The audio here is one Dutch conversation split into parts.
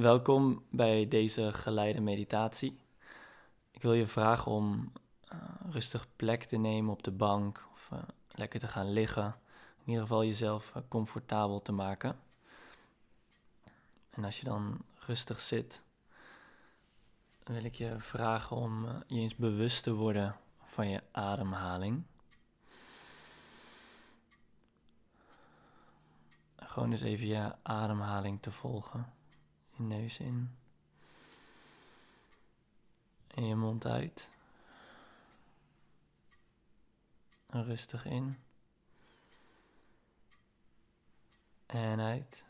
Welkom bij deze geleide meditatie. Ik wil je vragen om uh, rustig plek te nemen op de bank of uh, lekker te gaan liggen. In ieder geval jezelf uh, comfortabel te maken. En als je dan rustig zit, wil ik je vragen om je eens bewust te worden van je ademhaling. Gewoon eens even je ademhaling te volgen. Je neus in. En je mond uit. En rustig in. En uit.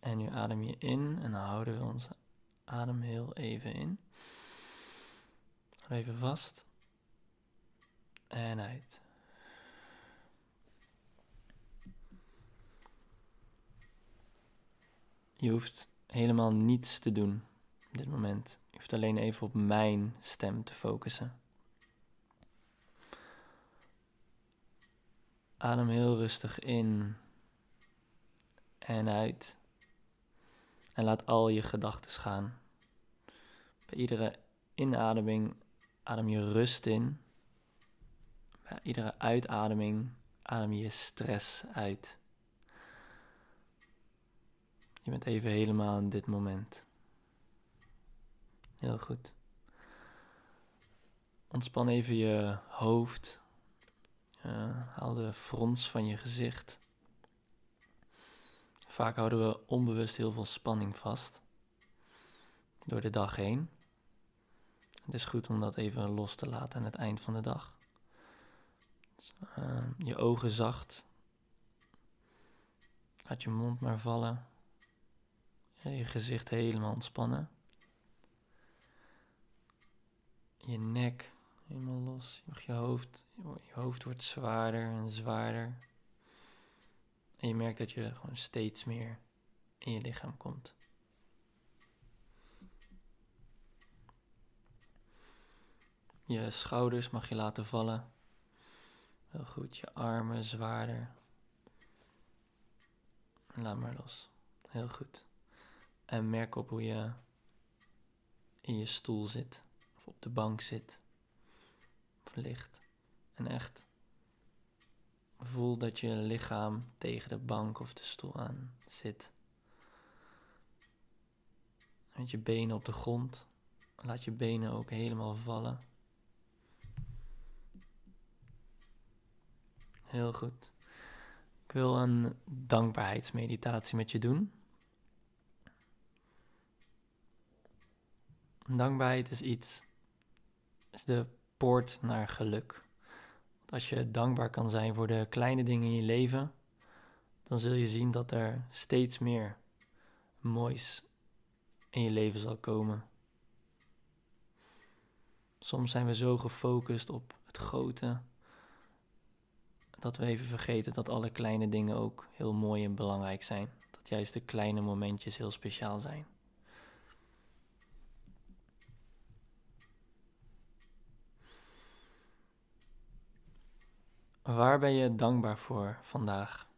En nu adem je in en dan houden we onze adem heel even in. Even vast. En uit. Je hoeft helemaal niets te doen op dit moment. Je hoeft alleen even op mijn stem te focussen. Adem heel rustig in en uit. En laat al je gedachten gaan. Bij iedere inademing adem je rust in. Bij iedere uitademing adem je stress uit. Je bent even helemaal in dit moment. Heel goed. Ontspan even je hoofd. haal de frons van je gezicht. Vaak houden we onbewust heel veel spanning vast door de dag heen. Het is goed om dat even los te laten aan het eind van de dag. Dus, uh, je ogen zacht. Laat je mond maar vallen je gezicht helemaal ontspannen. Je nek helemaal los. Je hoofd, je hoofd wordt zwaarder en zwaarder. En je merkt dat je gewoon steeds meer in je lichaam komt. Je schouders mag je laten vallen. Heel goed, je armen zwaarder. Laat maar los. Heel goed. En merk op hoe je in je stoel zit, of op de bank zit, of ligt. En echt voel dat je lichaam tegen de bank of de stoel aan zit. Met je benen op de grond. Laat je benen ook helemaal vallen. Heel goed. Ik wil een dankbaarheidsmeditatie met je doen. Dankbaarheid is iets, is de poort naar geluk. Want als je dankbaar kan zijn voor de kleine dingen in je leven, dan zul je zien dat er steeds meer moois in je leven zal komen. Soms zijn we zo gefocust op het grote dat we even vergeten dat alle kleine dingen ook heel mooi en belangrijk zijn. Dat juist de kleine momentjes heel speciaal zijn. Waar ben je dankbaar voor vandaag?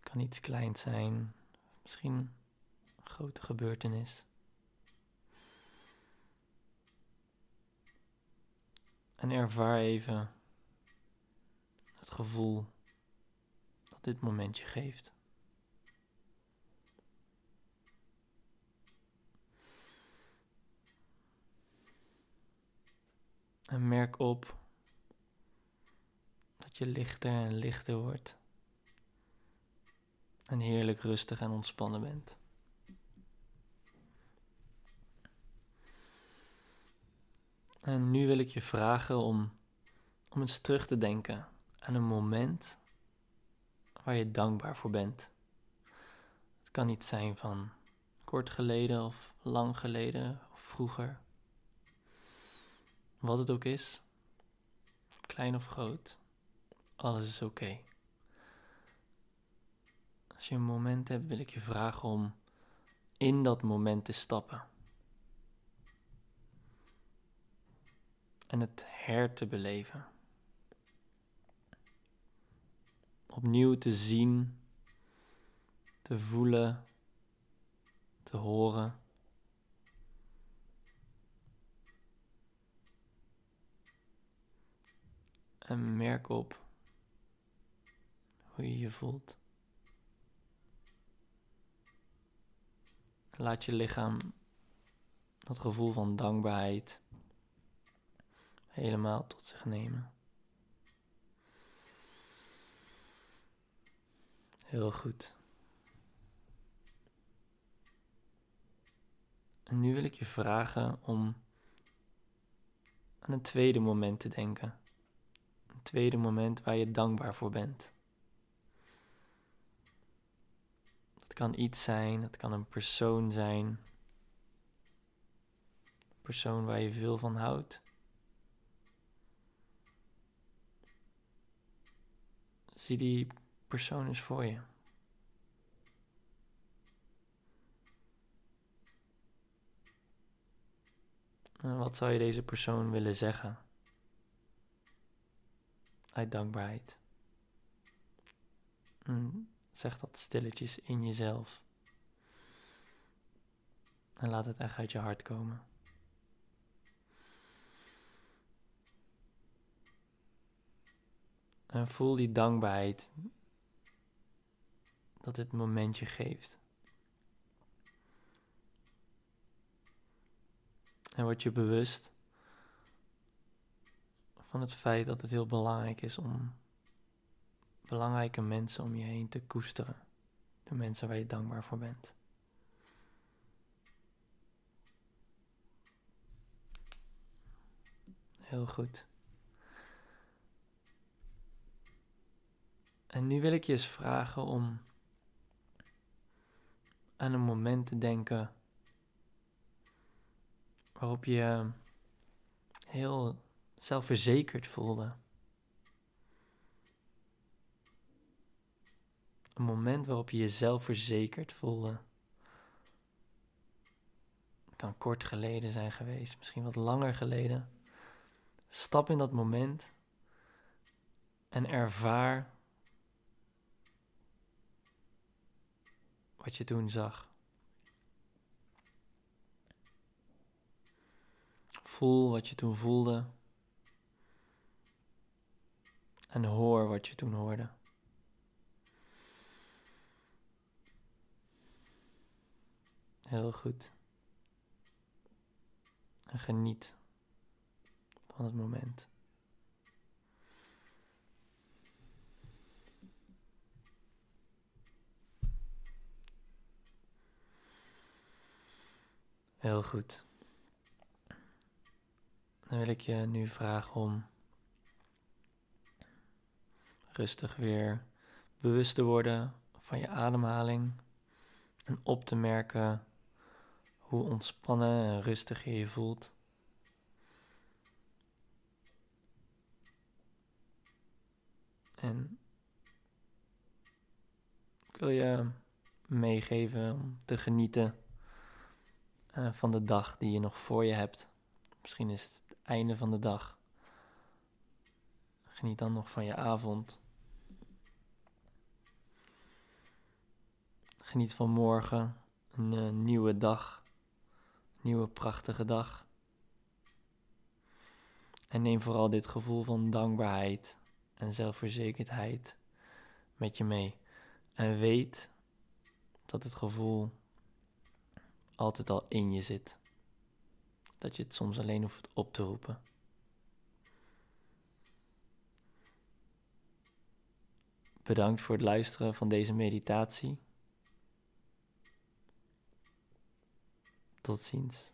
Kan iets kleins zijn, misschien een grote gebeurtenis. En ervaar even het gevoel dat dit momentje geeft. En merk op dat je lichter en lichter wordt. En heerlijk rustig en ontspannen bent. En nu wil ik je vragen om, om eens terug te denken aan een moment waar je dankbaar voor bent. Het kan niet zijn van kort geleden of lang geleden of vroeger. Wat het ook is, klein of groot, alles is oké. Als je een moment hebt, wil ik je vragen om in dat moment te stappen. En het her te beleven. opnieuw te zien, te voelen, te horen. En merk op hoe je je voelt. Laat je lichaam dat gevoel van dankbaarheid helemaal tot zich nemen. Heel goed. En nu wil ik je vragen om aan een tweede moment te denken. Tweede moment waar je dankbaar voor bent. Dat kan iets zijn, dat kan een persoon zijn. Een persoon waar je veel van houdt. Zie die persoon eens voor je. En wat zou je deze persoon willen zeggen? Uit dankbaarheid. En zeg dat stilletjes in jezelf. En laat het echt uit je hart komen. En voel die dankbaarheid dat dit momentje geeft. En word je bewust van het feit dat het heel belangrijk is om belangrijke mensen om je heen te koesteren. De mensen waar je dankbaar voor bent. Heel goed. En nu wil ik je eens vragen om aan een moment te denken waarop je heel zelfverzekerd voelde. Een moment waarop je jezelf verzekerd voelde. Het kan kort geleden zijn geweest, misschien wat langer geleden. Stap in dat moment en ervaar wat je toen zag. Voel wat je toen voelde. En hoor wat je toen hoorde. Heel goed. En geniet van het moment. Heel goed. Dan wil ik je nu vragen om rustig weer bewust te worden van je ademhaling en op te merken hoe ontspannen en rustig je je voelt. En ik wil je meegeven om te genieten uh, van de dag die je nog voor je hebt. Misschien is het het einde van de dag. Geniet dan nog van je avond. Geniet van morgen, een uh, nieuwe dag, nieuwe prachtige dag. En neem vooral dit gevoel van dankbaarheid en zelfverzekerdheid met je mee. En weet dat het gevoel altijd al in je zit. Dat je het soms alleen hoeft op te roepen. Bedankt voor het luisteren van deze meditatie. Tot ziens.